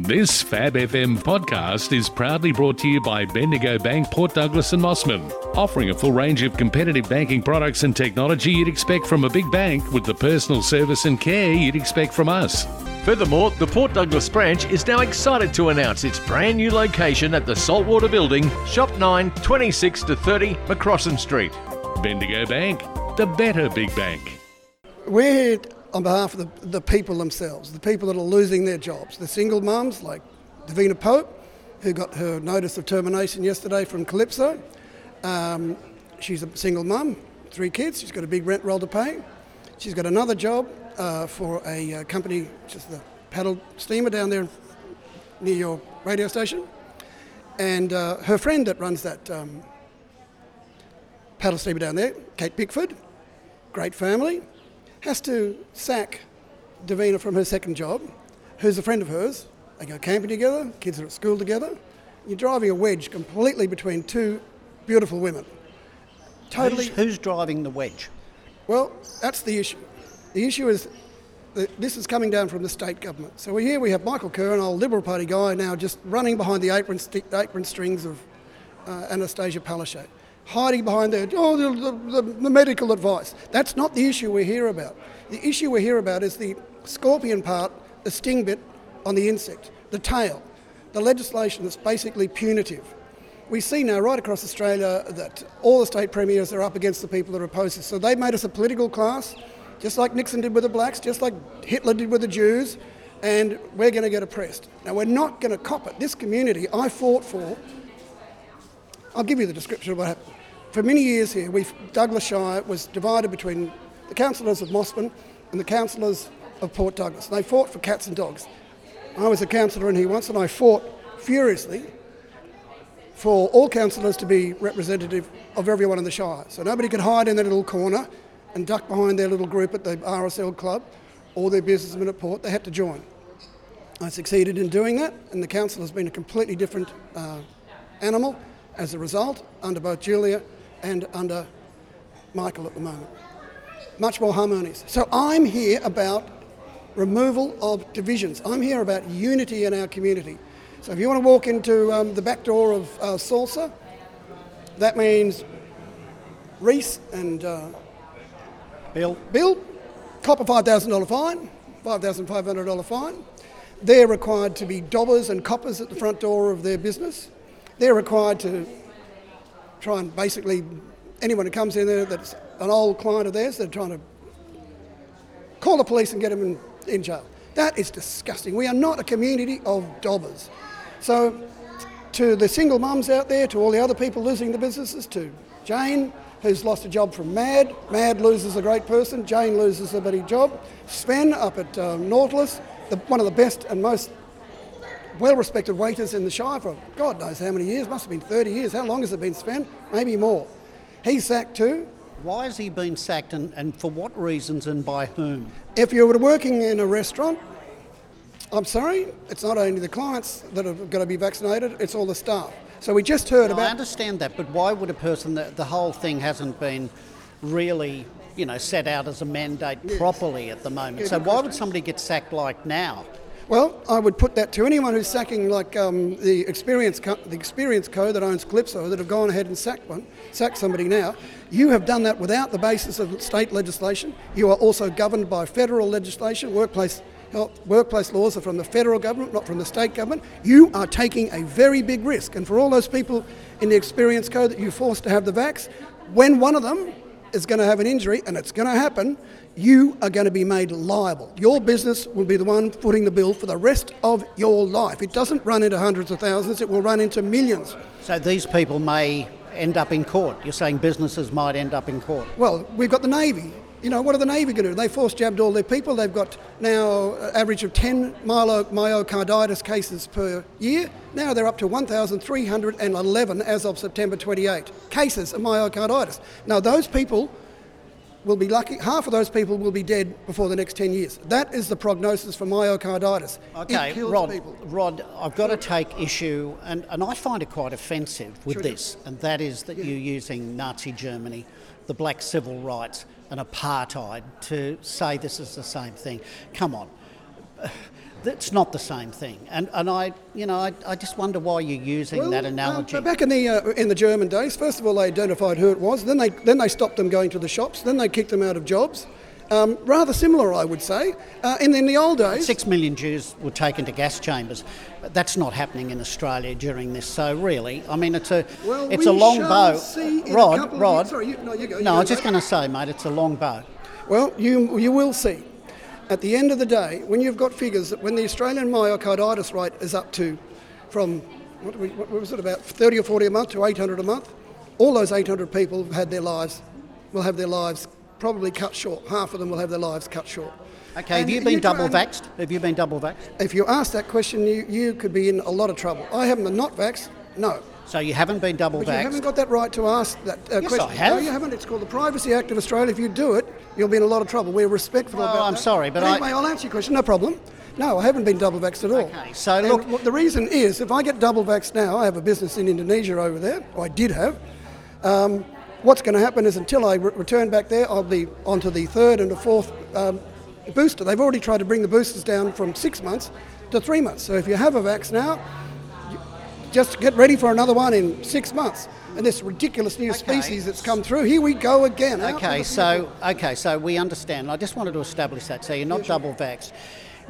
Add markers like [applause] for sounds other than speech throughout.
This Fab FM podcast is proudly brought to you by Bendigo Bank, Port Douglas and Mossman, offering a full range of competitive banking products and technology you'd expect from a big bank with the personal service and care you'd expect from us. Furthermore, the Port Douglas branch is now excited to announce its brand new location at the Saltwater Building, Shop 9, 26 to 30 Macrossan Street. Bendigo Bank, the better big bank. We're on behalf of the, the people themselves, the people that are losing their jobs, the single mums like Davina Pope, who got her notice of termination yesterday from Calypso. Um, she's a single mum, three kids, she's got a big rent roll to pay. She's got another job uh, for a uh, company, is the paddle steamer down there near your radio station. And uh, her friend that runs that um, paddle steamer down there, Kate Bickford, great family, has to sack Davina from her second job, who's a friend of hers. They go camping together, kids are at school together. You're driving a wedge completely between two beautiful women. Totally. Who's, who's driving the wedge? Well, that's the issue. The issue is that this is coming down from the state government. So here we have Michael Kerr, an old Liberal Party guy, now just running behind the apron, sti- apron strings of uh, Anastasia Palaszczuk, hiding behind oh, the, oh, the, the, the medical advice. That's not the issue we're here about. The issue we're here about is the scorpion part, the sting bit on the insect, the tail, the legislation that's basically punitive. We see now right across Australia that all the state premiers are up against the people that oppose opposed. So they've made us a political class, just like Nixon did with the blacks, just like Hitler did with the Jews, and we're going to get oppressed. Now we're not going to cop it. This community I fought for. I'll give you the description of what happened. For many years here, we Douglas Shire was divided between the councillors of Mossman and the councillors of Port Douglas. They fought for cats and dogs. I was a councillor in here once, and I fought furiously for all councillors to be representative of everyone in the Shire. So nobody could hide in their little corner and duck behind their little group at the RSL club or their businessmen at Port. They had to join. I succeeded in doing that, and the council has been a completely different uh, animal as a result under both Julia and under Michael at the moment. Much more harmonious. So I'm here about removal of divisions. I'm here about unity in our community. So if you want to walk into um, the back door of uh, Salsa, that means Reese and uh, Bill? Bill, cop a $5,000 fine, $5,500 fine. They're required to be dobbers and coppers at the front door of their business. They're required to try and basically, anyone who comes in there that's an old client of theirs, they're trying to call the police and get them in, in jail. That is disgusting. We are not a community of dobbers. So, to the single mums out there, to all the other people losing the businesses, to Jane, who's lost a job from MAD. MAD loses a great person, Jane loses a bloody job. Sven up at um, Nautilus, the, one of the best and most well respected waiters in the Shire for God knows how many years, must have been 30 years. How long has it been, Sven? Maybe more. He's sacked too. Why has he been sacked and, and for what reasons and by whom? If you were working in a restaurant, I'm sorry, it's not only the clients that have got to be vaccinated, it's all the staff. So we just heard I about. I understand that, but why would a person, that the whole thing hasn't been really, you know, set out as a mandate properly at the moment. Yeah, so good why would somebody get sacked like now? Well, I would put that to anyone who's sacking like um, the experience co- the experience co that owns Calypso that have gone ahead and sacked one, sacked somebody now. You have done that without the basis of state legislation. You are also governed by federal legislation. Workplace health, workplace laws are from the federal government, not from the state government. You are taking a very big risk, and for all those people in the experience code that you forced to have the vax, when one of them is going to have an injury, and it's going to happen, you are going to be made liable. Your business will be the one footing the bill for the rest of your life. It doesn't run into hundreds of thousands, it will run into millions. So these people may end up in court. You're saying businesses might end up in court. Well, we've got the Navy. You know, what are the Navy going to do? They force jabbed all their people. They've got now an average of 10 myelo- myocarditis cases per year. Now they're up to 1,311 as of September 28 cases of myocarditis. Now, those people will be lucky, half of those people will be dead before the next 10 years. That is the prognosis for myocarditis. Okay, it kills Rod, people. Rod, I've got to take issue, and, and I find it quite offensive with this, and that is that you're using Nazi Germany, the black civil rights, and apartheid to say this is the same thing. Come on. That's not the same thing. And, and I, you know, I, I just wonder why you're using Well, that uh, analogy. back in the uh, in the German days, first of all, they identified who it was. Then they then they stopped them going to the shops. Then they kicked them out of jobs. Um, rather similar, I would say. Uh, and in the old days, Six million Jews were taken to gas chambers. That's not happening in Australia during this. So really, I mean, it's a Well, it's we a long bow. Rod, of Rod. sorry, you- no, you go, you No, go, I was just going to say, mate, it's a long bow. Well, you, you will see. At the end of the day, when you've got figures that when the Australian myocarditis rate is up to from, what, we, what was it, about 30 or 40 a month to 800 a month, all those 800 people have had their lives, will have their lives probably cut short. Half of them will have their lives cut short. Okay, have you been double and- vaxxed? Have you been double vaxxed? If you ask that question, you, you could be in a lot of trouble. I haven't been not vaxxed, no. So you haven't been double But you haven't got that right to ask that uh, Yes, question. I have. No, you haven't. It's called the Privacy Act of Australia. If you do it, you'll be in a lot of trouble. We're respectful Well, about I'm that. sorry, but anyway, I- will answer your question. No problem. No, I haven't been double vaxxed at all. Okay, so And look- the reason is, if I get double vaxxed now, I have a business in Indonesia over there. Or I did have. Um, what's going to happen is until I re- return back there, I'll be onto the third and the fourth um, booster. They've already tried to bring the boosters down from six months to three months. So if you have a vax now, just get ready for another one in six months. And this ridiculous new Okay. species that's come through, here we go again. Okay, so okay, so we understand. I just wanted to establish that. So you're not double vaxxed.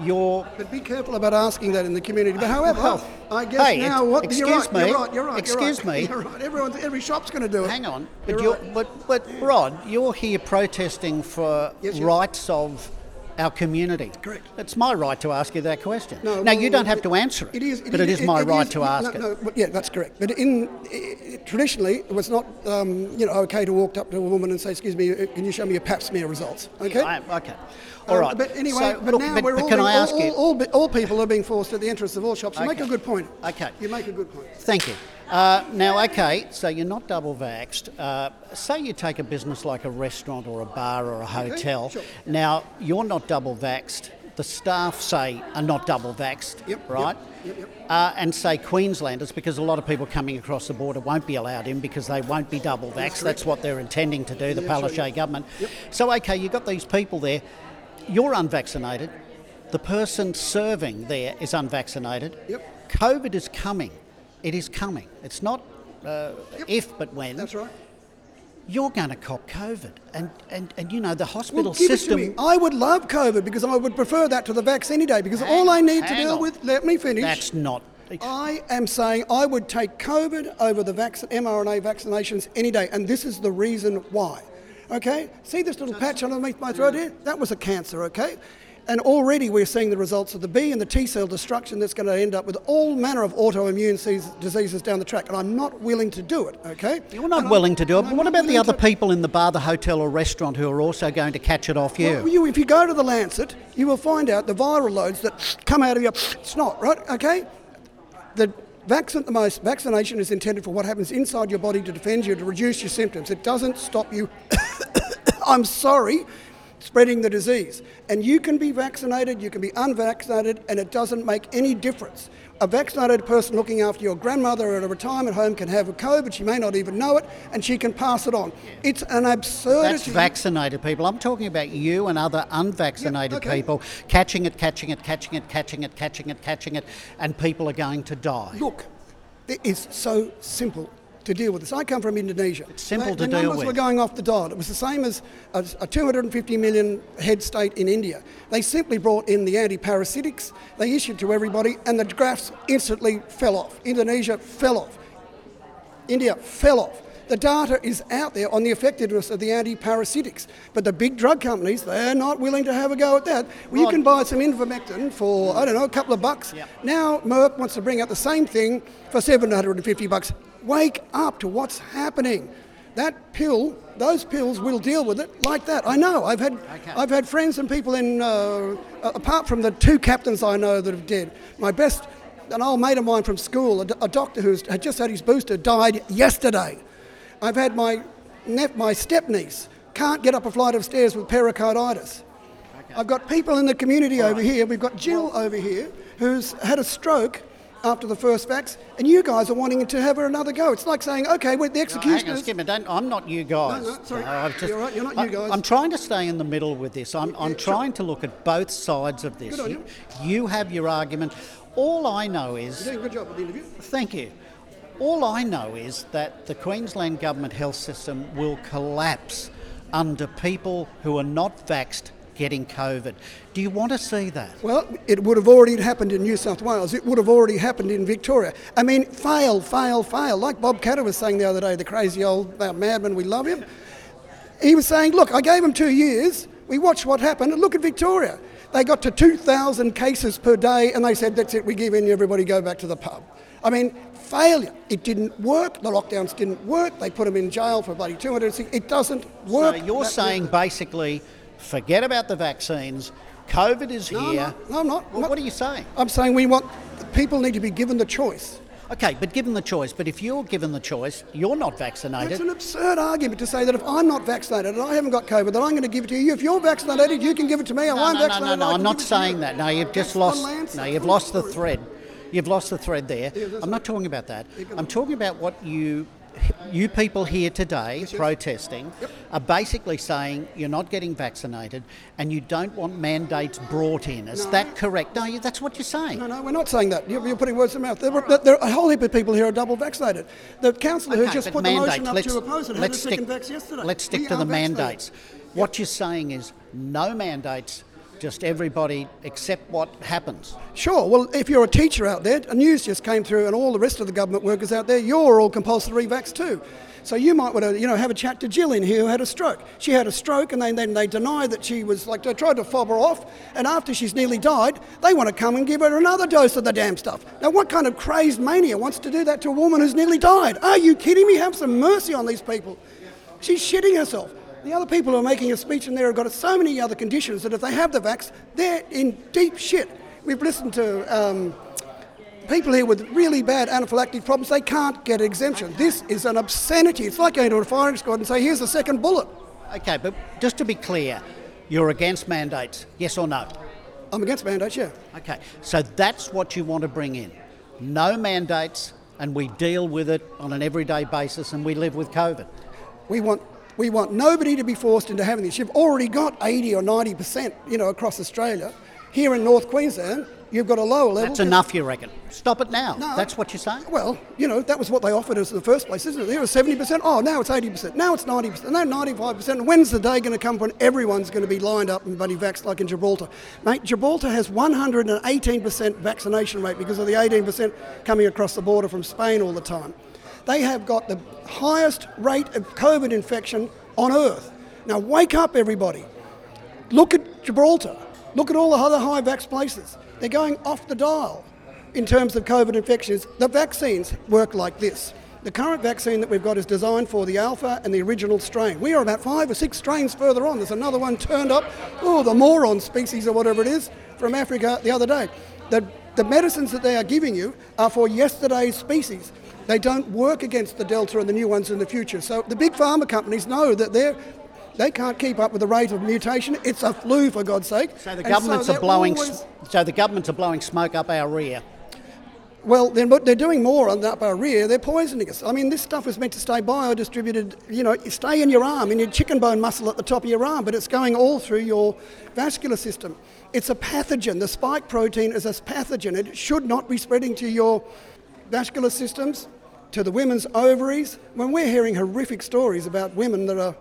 You're But be careful about asking that in the community. But however, Well, I guess hey, now what excuse you're right, me, you're right, you're right. excuse you're me. right, [laughs] You're right. Everyone's, every shop's going to do it. hang on, but You're you're, right. but but Rod, you're here protesting for yes. rights of our community. Correct. It's my right to ask you that question. No, now well, you don't have it- to answer it. It is, but it is my right is- to no, ask no, it. but yeah, that's correct. But in traditionally, it was not um, you know okay to walk up to a woman and say, "Excuse me, uh, can you show me your Pap smear results?" Okay. I- okay. All Um, right. But anyway, So, but now but- we're but all can being, I ask all, you? all, all, all people are being forced at the interests of all shops. You make a good point. Okay. You make a good point. Thank you. Uh, now, okay, so you're not double vaxxed. Uh, say you take a business like a restaurant or a bar or a hotel. sure. Now, you're not double vaxxed. The staff say are not double vaxxed, Yep, right? yep, yep, Uh, and say Queenslanders, because a lot of people coming across the border won't be allowed in because they won't be double vaxxed. That's what they're intending to do, the Yeah, sure, Palaszczuk yeah. government. So, okay, you've got these people there. You're unvaccinated. The person serving there is unvaccinated. Yep. COVID is coming. It is coming. It's not uh, if, but when. That's right. You're going to cop COVID. And, and, and you know, the hospital Well, system. it to me. I would love COVID because I would prefer that to the vaccine any day because all I need to hang deal on. with, let me finish. That's not. I am saying I would take COVID over the vac- mRNA vaccinations any day, and this is the reason why. Okay? See this little patch underneath my throat here? That was a cancer, okay? And already we're seeing the results of the B and the T cell destruction that's going to end up with all manner of autoimmune diseases down the track. And I'm not willing to do it, okay? You're not And I'm- willing to do it, but what about the other to- people in the bar, the hotel, or restaurant who are also going to catch it off you? Well, you, if you go to the Lancet, you will find out the viral loads that come out of your snot, right? Okay? The vaccine, the most vaccination is intended for what happens inside your body to defend you, to reduce your symptoms. It doesn't stop you. [coughs] I'm sorry. Spreading the disease. And you can be vaccinated, you can be unvaccinated, and it doesn't make any difference. A vaccinated person looking after your grandmother at a retirement home can have a COVID, she may not even know it, and she can pass it on. It's an absurdity. That's vaccinated people. I'm talking about you and other unvaccinated Yeah, okay. people catching it, catching it, catching it, catching it, catching it, catching it, and people are going to die. Look, it is so simple to deal with this. I come from Indonesia. It's simple the, to the deal numbers were going off the dial. It was the same as a, a 250 million head state in India. They simply brought in the anti-parasitics. They issued to everybody, and the graphs instantly fell off. Indonesia fell off. India fell off. The data is out there on the effectiveness of the anti-parasitics, but the big drug companies, they're not willing to have a go at that. Well, you can buy some Invermectin for, I don't know, a couple of bucks. Yep. Now Merck wants to bring out the same thing for 750 bucks. Wake up to what's happening. That pill, those pills will deal with it like that. I know. I've had, I've had friends and people in, uh, apart from the two captains I know that have dead. My best, an old mate of mine from school, a doctor who had just had his booster, died yesterday. I've had my, nep- my step niece can't get up a flight of stairs with pericarditis. I've got people in the community over here. We've got Jill over here who's had a stroke after the first vax, and you guys are wanting to have another go. It's like saying, okay, we're the Hang on, executioners. skip me, don't, I'm not you guys. No, no, sorry. I've You're right, you're not you I- guys. I'm trying to stay in the middle with this. I'm, I'm Yeah, trying to look at both sides of this. On you, you have your argument. All I know is You're doing a good job with the interview. Thank you. All I know is that the Queensland Government health system will collapse under people who are not vaxxed getting COVID. Do you want to see that? Well, it would have already happened in New South Wales. It would have already happened in Victoria. I mean, fail, fail, fail. Like Bob Katter was saying the other day, the crazy old uh, madman, we love him. He was saying, look, I gave him two years. We watched what happened. And look at Victoria. They got to 2,000 cases per day and they said, that's it, we give in, everybody go back to the pub. I mean, failure. It didn't work. The lockdowns didn't work. They put them in jail for bloody 200. It doesn't work. So you're saying way. basically, forget about the vaccines. COVID is No, here. no, no, I'm not. Well, Not- what are you saying? I'm saying we want, people need to be given the choice. Okay, but given the choice, but if you're given the choice, you're not vaccinated. It's an absurd argument to say that if I'm not vaccinated and I haven't got COVID, that I'm going to give it to you. If you're vaccinated, you can give it to me. No, I'm no, no, vaccinated. no, I no. I'm not give it to you. saying that. No, you've just That's lost. No, you've lost the thread. You've lost the thread there. that's I'm not talking about that. I'm talking about what you, you people here today yes. protesting, Yep. are basically saying you're not getting vaccinated and you don't want mandates brought in. Is No. that correct? No, that's what you're saying. No, no, we're not saying that. You're, you're putting words in my mouth. There, were- there are a whole heap of people here are double vaccinated. The councillor who just put the motion up Let's, to oppose it had a let's second stick, vax yesterday. let's stick We to the vaccinated. mandates. What you're saying is no mandates, just everybody accept what happens. Sure. Well, if you're a teacher out there, a news just came through, and all the rest of the government workers out there, you're all compulsory vax too. So you might want to, you know, have a chat to Jill in here who had a stroke. She had a stroke, and then they deny that she was like they tried to fob her off. And after she's nearly died, they want to come and give her another dose of the damn stuff. Now, what kind of crazed mania wants to do that to a woman who's nearly died? Are you kidding me? Have some mercy on these people. She's shitting herself. The other people who are making a speech in there have got so many other conditions that if they have the vax, they're in deep shit. We've listened to um, people here with really bad anaphylactic problems. They can't get exemption. This is an obscenity. It's like going to a firing squad and say, here's the second bullet. Okay, but just to be clear, you're against mandates, yes or no? I'm against mandates, yeah. Okay, so that's what you want to bring in. No mandates, and we deal with it on an everyday basis, and we live with COVID. We want we want nobody to be forced into having this. You've already got 80 or 90 percent, you know, across Australia. Here in North Queensland, you've got a lower level. That's enough, you reckon? Stop it now. No. That's what you're saying? Well, you know, that was what they offered us in the first place, isn't it? There was 70%. Oh, now it's 80%. Now it's 90%. Now 95%. When's the day going to come when everyone's going to be lined up and bloody vaxxed like in Gibraltar? Mate, Gibraltar has 118% vaccination rate because of the 18% coming across the border from Spain all the time. They have got the highest rate of COVID infection on earth. Now, wake up, everybody. Look at Gibraltar. Look at all the other high vax places. They're going off the dial in terms of COVID infections. The vaccines work like this. The current vaccine that we've got is designed for the alpha and the original strain. We are about five or six strains further on. There's another one turned up, oh, the moron species or whatever it is, from Africa the other day. The, the medicines that they are giving you are for yesterday's species. They don't work against the Delta and the new ones in the future. So the big pharma companies know that they're they can't keep up with the rate of mutation. It's a flu, for God's sake. So the And governments are they're blowing. always- So the governments are blowing smoke up our rear. well, then, but they're doing more on the upper rear. They're poisoning us. I mean, this stuff is meant to stay biodistributed. You know, stay in your arm, in your chicken bone muscle at the top of your arm, but it's going all through your vascular system. It's a pathogen. The spike protein is a pathogen. It should not be spreading to your vascular systems, to the women's ovaries. When we're hearing horrific stories about women that are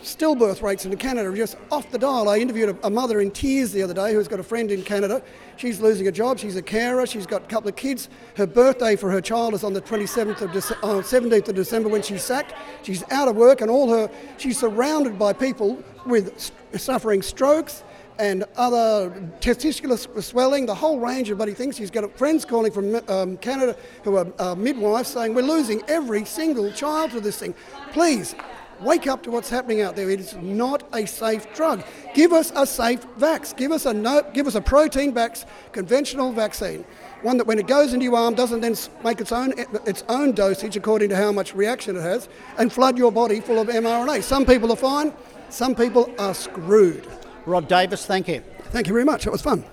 stillbirth rates in Canada are just off the dial. I interviewed a, mother in tears the other day who's got a friend in Canada. She's losing a job. She's a carer. She's got a couple of kids. Her birthday for her child is on the 27th of Dece- uh, 17th of December when she's sacked. She's out of work and all her. She's surrounded by people with s- suffering strokes and other testicular swelling, the whole range of bloody things. He's got friends calling from um, Canada who are uh, midwives saying, We're losing every single child to this thing. Please, wake up to what's happening out there. It is not a safe drug. Give us a safe vax. Give us a, no, give us a protein vax, conventional vaccine. One that when it goes into your arm doesn't then make its own, its own dosage according to how much reaction it has and flood your body full of mRNA. Some people are fine, some people are screwed. Rod Davis, thank you. Thank you very much. It was fun.